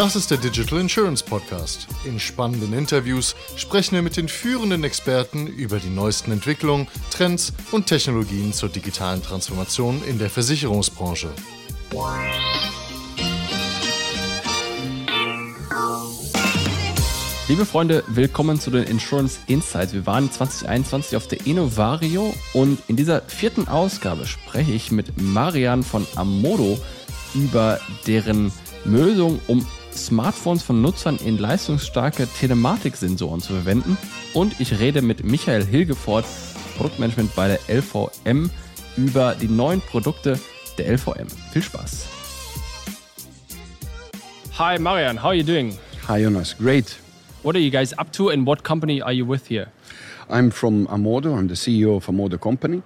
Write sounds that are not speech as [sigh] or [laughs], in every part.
Das ist der Digital Insurance Podcast. In spannenden Interviews sprechen wir mit den führenden Experten über die neuesten Entwicklungen, Trends und Technologien zur digitalen Transformation in der Versicherungsbranche. Liebe Freunde, willkommen zu den Insurance Insights. Wir waren 2021 auf der Innovario und in dieser vierten Ausgabe spreche ich mit Marian von Amodo über deren Lösung, um Smartphones von Nutzern in leistungsstarke Telematiksensoren zu verwenden. Und ich rede mit Michael Hilgefort, Produktmanagement bei der LVM, über die neuen Produkte der LVM. Viel Spaß. Hi Marian, how are you doing? Hi Jonas, great. What are you guys up to and what company are you with here? I'm from Amodo. I'm the CEO of Amodo Company.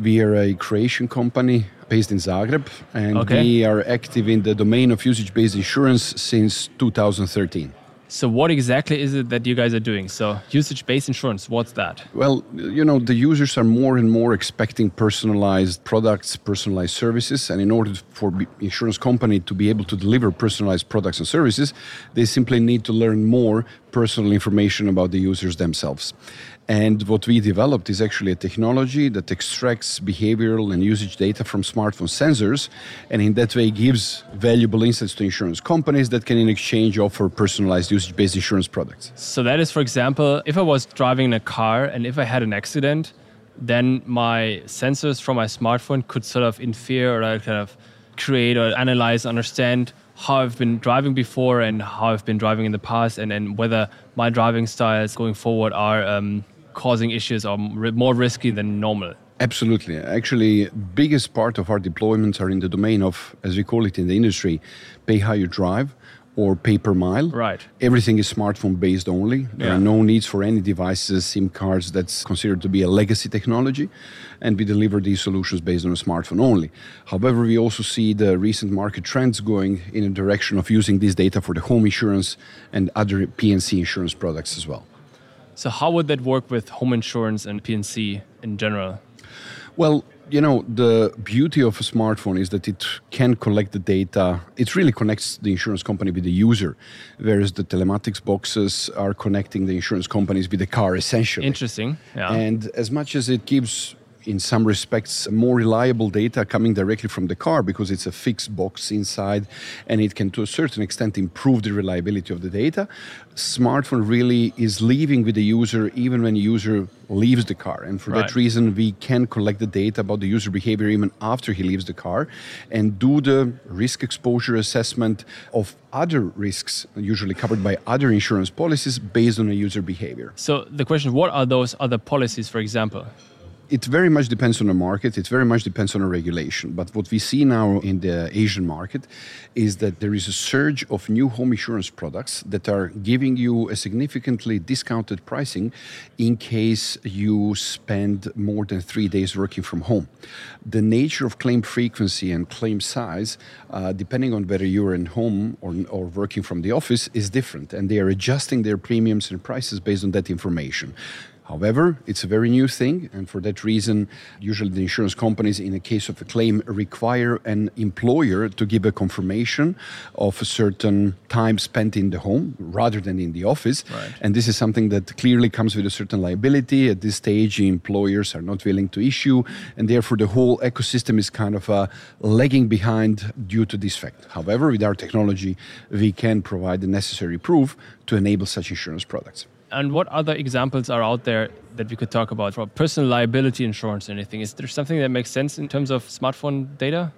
We are a Croatian company based in Zagreb, and Okay. we are active in the domain of usage-based insurance since 2013. So, what exactly is it that you guys are doing? So, usage based insurance, what's that? Well, you know, the users are more and more expecting personalized products, personalized services, and in order for insurance company to be able to deliver personalized products and services, they simply need to learn more personal information about the users themselves. And what we developed is actually a technology that extracts behavioral and usage data from smartphone sensors, and in that way gives valuable insights to insurance companies that can, in exchange, offer personalized usage-based insurance products. So, that is, for example, if I was driving in a car and if I had an accident, then my sensors from my smartphone could sort of infer or kind of create or analyze, understand how I've been driving before and how I've been driving in the past, and, and whether my driving styles going forward are um, causing issues or more risky than normal. Absolutely. Actually, biggest part of our deployments are in the domain of, as we call it in the industry, pay how you drive or pay per mile. Right. Everything is smartphone based only. There Yeah. are no needs for any devices, SIM cards that's considered to be a legacy technology. And we deliver these solutions based on a smartphone only. However, we also see the recent market trends going in a direction of using this data for the home insurance and other P&C insurance products as well. So, how would that work with home insurance and P&C in general? Well, you know, the beauty of a smartphone is that it can collect the data. It really connects the insurance company with the user, whereas the telematics boxes are connecting the insurance companies with the car, essentially. Interesting. Yeah. And as much as it gives, in some respects, more reliable data coming directly from the car because it's a fixed box inside and it can, to a certain extent, improve the reliability of the data, smartphone really is leaving with the user even when the user leaves the car. And for Right. that reason, we can collect the data about the user behavior even after he leaves the car and do the risk exposure assessment of other risks, usually covered by other insurance policies, based on the user behavior. so, the question what are those other policies, for example? It very much depends on the market. It very much depends on the regulation. But what we see now in the Asian market is that there is a surge of new home insurance products that are giving you a significantly discounted pricing in case you spend more than three days working from home. The nature of claim frequency and claim size, uh, depending on whether you're in home or, or working from the office, is different. And they are adjusting their premiums and prices based on that information. However, it's a very new thing, and for that reason, usually the insurance companies, in a case of a claim, require an employer to give a confirmation of a certain time spent in the home rather than in the office. Right. And this is something that clearly comes with a certain liability. At this stage, employers are not willing to issue, and therefore the whole ecosystem is kind of uh, lagging behind due to this fact. However, with our technology, we can provide the necessary proof to enable such insurance products. And what other examples are out there that we could talk about for personal liability insurance or anything? Is there something that makes sense in terms of smartphone data?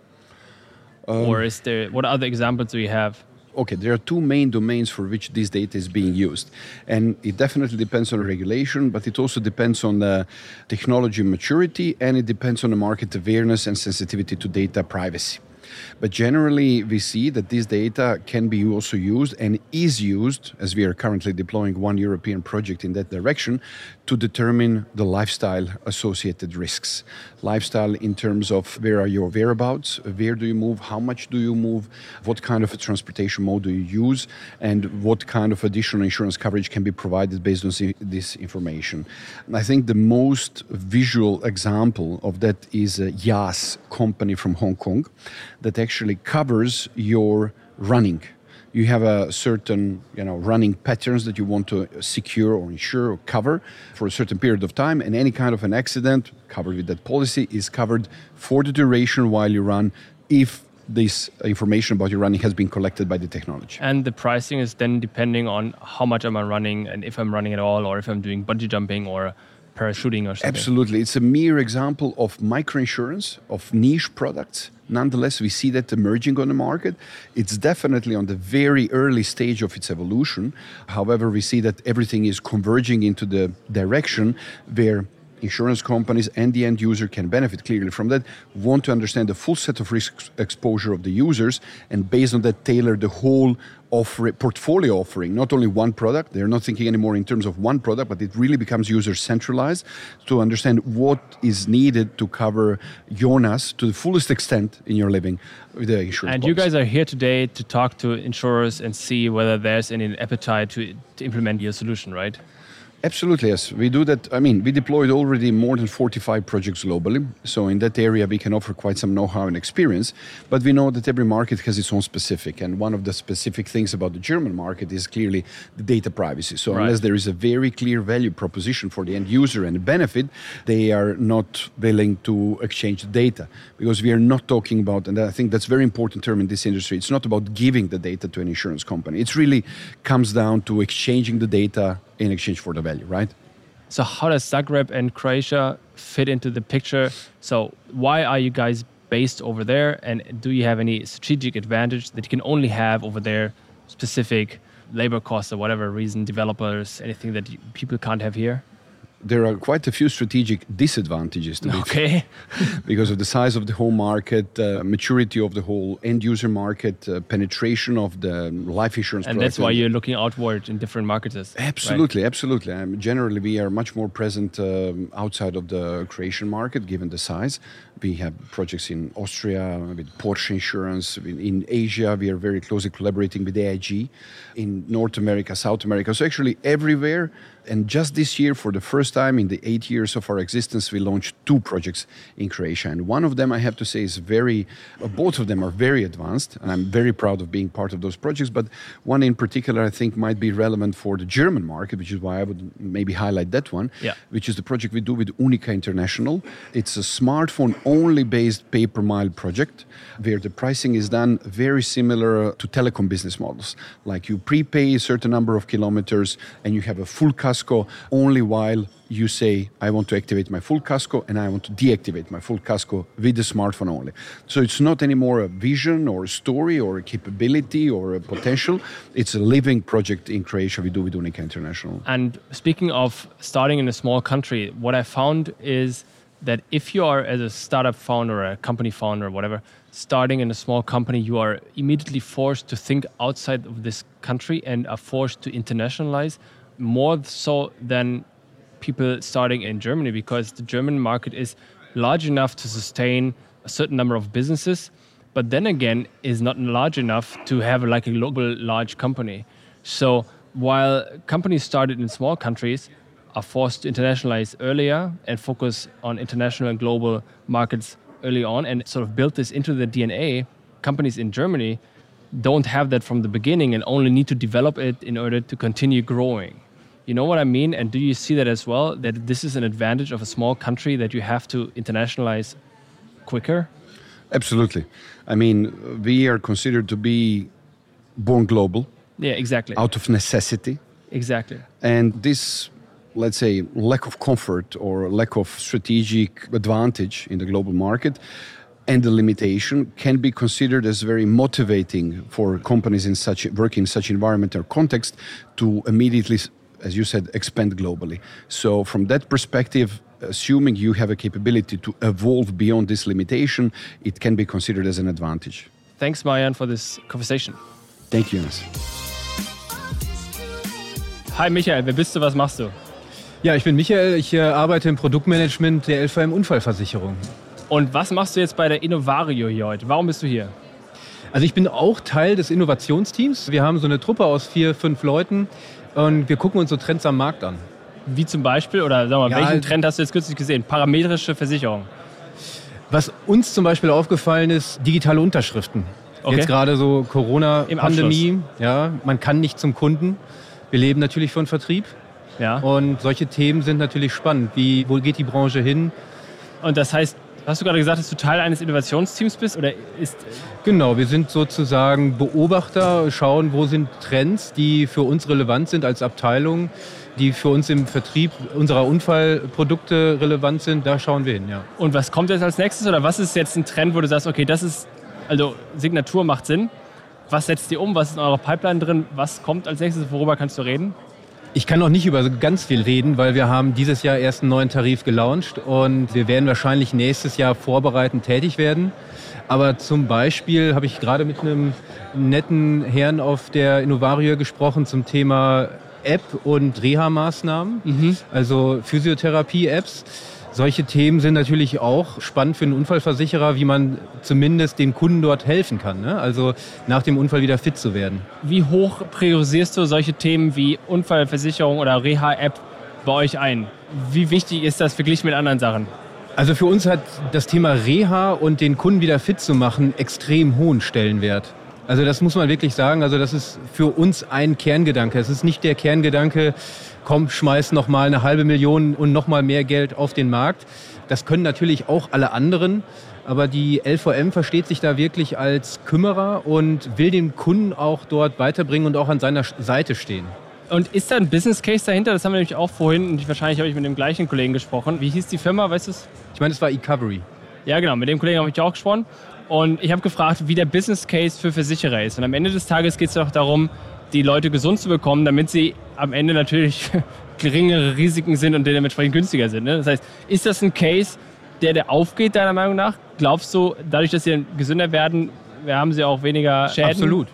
Um, or is there what other examples do we have? okay, there are two main domains for which this data is being used. And it definitely depends on regulation, but it also depends on the technology maturity and it depends on the market awareness and sensitivity to data privacy. But generally, we see that this data can be also used and is used, as we are currently deploying one European project in that direction, to determine the lifestyle associated risks. Lifestyle in terms of where are your whereabouts, where do you move, how much do you move, what kind of a transportation mode do you use, and what kind of additional insurance coverage can be provided based on this information. I think the most visual example of that is a Yas company from Hong Kong that actually covers your running you have a certain you know running patterns that you want to secure or insure or cover for a certain period of time, and any kind of an accident covered with that policy is covered for the duration while you run if this information about your running has been collected by the technology. And the pricing is then depending on how much am I running and if I'm running at all or if I'm doing bungee jumping or parachuting or something. Absolutely. It's a mere example of microinsurance, of niche products. Nonetheless, we see that emerging on the market. It's definitely on the very early stage of its evolution. However, we see that everything is converging into the direction where insurance companies and the end user can benefit clearly from that, want to understand the full set of risk exposure of the users, and based on that, tailor the whole offer, portfolio offering, not only one product. They're not thinking anymore in terms of one product, but it really becomes user centralized to understand what is needed to cover Jonas to the fullest extent in your living with the insurance. And policy. you guys are here today to talk to insurers and see whether there's any appetite to, to implement your solution, right? Absolutely, yes. We do that. I mean, we deployed already more than 45 projects globally. So, in that area, we can offer quite some know how and experience. But we know that every market has its own specific. And one of the specific things about the German market is clearly the data privacy. So, Right. unless there is a very clear value proposition for the end user and benefit, they are not willing to exchange the data. Because we are not talking about, and I think that's a very important term in this industry, it's not about giving the data to an insurance company. It really comes down to exchanging the data in exchange for the value, right? So how does Zagreb and Croatia fit into the picture? So why are you guys based over there, and do you have any strategic advantage that you can only have over there, specific labor costs or whatever reason, developers, anything that you, people can't have here? There are quite a few strategic disadvantages to Okay. [laughs] because of the size of the whole market, uh, maturity of the whole end user market, uh, penetration of the life insurance. and that's why you're looking outward in different markets. right? Absolutely, absolutely. Um, generally, we are much more present um, outside of the Croatian market, given the size. We have projects in Austria with Porsche Insurance. In, in Asia, we are very closely collaborating with AIG. In North America, South America, so actually everywhere. And just this year, for the first time in the eight years of our existence, we launched two projects in Croatia. And one of them, I have to say, is very, uh, both of them are very advanced. And I'm very proud of being part of those projects. But one in particular, I think, might be relevant for the German market, which is why I would maybe highlight that one, Yeah. which is the project we do with UNIQA International. It's a smartphone only based pay per mile project where the pricing is done very similar to telecom business models. Like you prepay a certain number of kilometers and you have a full casco only while you say, I want to activate my full casco and I want to deactivate my full casco with the smartphone only. So it's not anymore a vision or a story or a capability or a potential. It's a living project in Croatia we do with UNIQA International. And speaking of starting in a small country, what I found is that if you are as a startup founder or a company founder or whatever, starting in a small company, you are immediately forced to think outside of this country and are forced to internationalize more so than people starting in Germany because the German market is large enough to sustain a certain number of businesses, but then again is not large enough to have like a global large company. So while companies started in small countries are forced to internationalize earlier and focus on international and global markets early on and sort of build this into the DNA, companies in Germany don't have that from the beginning and only need to develop it in order to continue growing. You know what I mean? And do you see that as well? That this is an advantage of a small country that you have to internationalize quicker? Absolutely. I mean, we are considered to be born global Yeah, exactly. out of necessity. Exactly. And this, let's say, lack of comfort or lack of strategic advantage in the global market and the limitation can be considered as very motivating for companies in such working in such environment or context to immediately as you said expand globally so from that perspective assuming you have a capability to evolve beyond this limitation it can be considered as an advantage Thanks, Marian, for this conversation. thank you Jonas. Hi, Michael. Wer bist du? Was machst du? Ja, ich bin Michael, ich äh, arbeite im Produktmanagement der LVM Unfallversicherung. Und was machst du jetzt bei der Innovario hier heute? Warum bist du hier? Also ich bin auch Teil des Innovationsteams. Wir haben so eine Truppe aus vier, fünf Leuten und wir gucken uns so Trends am Markt an. Wie zum Beispiel, oder sag mal, Ja, welchen also- Trend hast du jetzt kürzlich gesehen? Parametrische Versicherung. Was uns zum Beispiel aufgefallen ist, digitale Unterschriften. Okay. Jetzt gerade so Corona-Pandemie, ja, man kann nicht zum Kunden. Wir leben natürlich von Vertrieb. Ja. Und solche Themen sind natürlich spannend. Wie, wo geht die Branche hin? Und das heißt, Hast du gerade gesagt, dass du Teil eines Innovationsteams bist oder ist? Genau, wir sind sozusagen Beobachter, schauen, wo sind Trends, die für uns relevant sind als Abteilung, die für uns im Vertrieb unserer Unfallprodukte relevant sind. Da schauen wir hin, ja. Und was kommt jetzt als nächstes oder was ist jetzt ein Trend, wo du sagst, okay, das ist also Signatur macht Sinn. Was setzt ihr um? Was ist in eurer Pipeline drin? Was kommt als nächstes? Worüber kannst du reden? Ich kann noch nicht über ganz viel reden, weil wir haben dieses Jahr erst einen neuen Tarif gelauncht und wir werden wahrscheinlich nächstes Jahr vorbereitend tätig werden. Aber zum Beispiel habe ich gerade mit einem netten Herrn auf der Innovario gesprochen zum Thema App und Reha-Maßnahmen, mhm. also Physiotherapie-Apps. Solche Themen sind natürlich auch spannend für einen Unfallversicherer, wie man zumindest den Kunden dort helfen kann. Ne? Also nach dem Unfall wieder fit zu werden. Wie hoch priorisierst du solche Themen wie Unfallversicherung oder Reha-App bei euch ein? Wie wichtig ist das verglichen mit anderen Sachen? Also für uns hat das Thema Reha und den Kunden wieder fit zu machen extrem hohen Stellenwert. Also das muss man wirklich sagen. Also das ist für uns ein Kerngedanke. Es ist nicht der Kerngedanke, komm, schmeiß noch mal eine halbe Million und noch mal mehr Geld auf den Markt. Das können natürlich auch alle anderen. Aber die LVM versteht sich da wirklich als Kümmerer und will den Kunden auch dort weiterbringen und auch an seiner Seite stehen. Und ist da ein Business Case dahinter? Das haben wir nämlich auch vorhin und wahrscheinlich habe ich mit dem gleichen Kollegen gesprochen. Wie hieß die Firma, weißt du es? Ich meine, es war eCovery. Ja, genau, mit dem Kollegen habe ich auch gesprochen. Und ich habe gefragt, wie der Business Case für Versicherer ist. Und am Ende des Tages geht es doch darum, die Leute gesund zu bekommen, damit sie am Ende natürlich [laughs] geringere Risiken sind und dementsprechend günstiger sind. Ne? Das heißt, ist das ein Case, der, der aufgeht, deiner Meinung nach? Glaubst du, dadurch, dass sie gesünder werden, haben sie auch weniger Schäden? Absolut.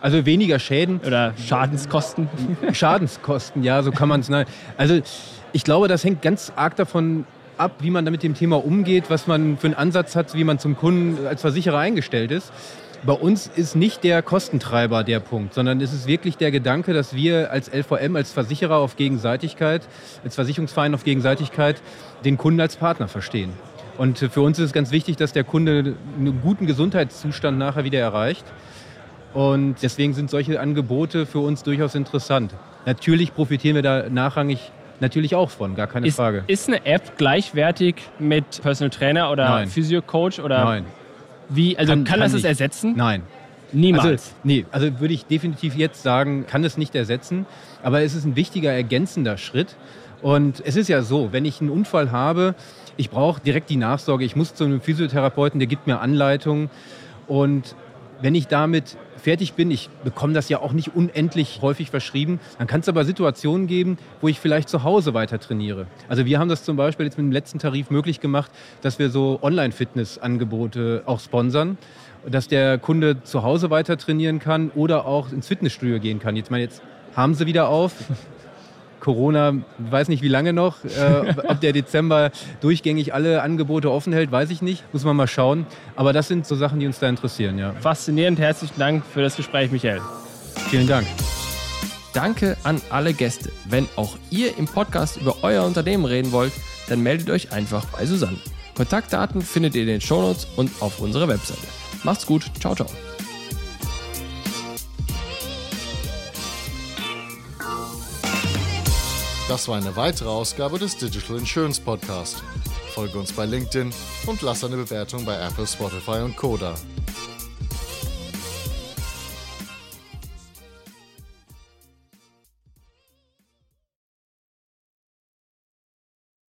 Also weniger Schäden. Oder Schadenskosten? Schadenskosten, ja, so kann man es. Also ich glaube, das hängt ganz arg davon ab, wie man damit dem Thema umgeht, was man für einen Ansatz hat, wie man zum Kunden als Versicherer eingestellt ist. Bei uns ist nicht der Kostentreiber der Punkt, sondern es ist wirklich der Gedanke, dass wir als LVM, als Versicherer auf Gegenseitigkeit, als Versicherungsverein auf Gegenseitigkeit den Kunden als Partner verstehen. Und für uns ist es ganz wichtig, dass der Kunde einen guten Gesundheitszustand nachher wieder erreicht. Und deswegen sind solche Angebote für uns durchaus interessant. Natürlich profitieren wir da nachrangig natürlich auch von, gar keine ist, Frage. Ist eine App gleichwertig mit Personal Trainer oder Nein. Physio-Coach? Nein. Wie, also kann, kann, das es ersetzen? Nein. Niemals? Also, nee, also würde ich definitiv jetzt sagen, kann es nicht ersetzen. Aber es ist ein wichtiger ergänzender Schritt. Und es ist ja so, wenn ich einen Unfall habe, ich brauche direkt die Nachsorge, ich muss zu einem Physiotherapeuten, der gibt mir Anleitungen. Und wenn ich damit fertig bin, ich bekomme das ja auch nicht unendlich häufig verschrieben, dann kann es aber Situationen geben, wo ich vielleicht zu Hause weiter trainiere. Also wir haben das zum Beispiel jetzt mit dem letzten Tarif möglich gemacht, dass wir so Online-Fitness-Angebote auch sponsern, dass der Kunde zu Hause weiter trainieren kann oder auch ins Fitnessstudio gehen kann. Jetzt meine jetzt haben sie wieder auf. Corona, weiß nicht wie lange noch. Äh, ob der Dezember durchgängig alle Angebote offen hält, weiß ich nicht. Muss man mal schauen. Aber das sind so Sachen, die uns da interessieren. Ja. Faszinierend. Herzlichen Dank für das Gespräch, Michael. Vielen Dank. Danke an alle Gäste. Wenn auch ihr im Podcast über euer Unternehmen reden wollt, dann meldet euch einfach bei Susanne. Kontaktdaten findet ihr in den Shownotes und auf unserer Webseite. Macht's gut. Ciao, ciao. Das war eine weitere Ausgabe des Digital Insurance Podcast. Folge uns bei LinkedIn und lass eine Bewertung bei Apple, Spotify und Koda.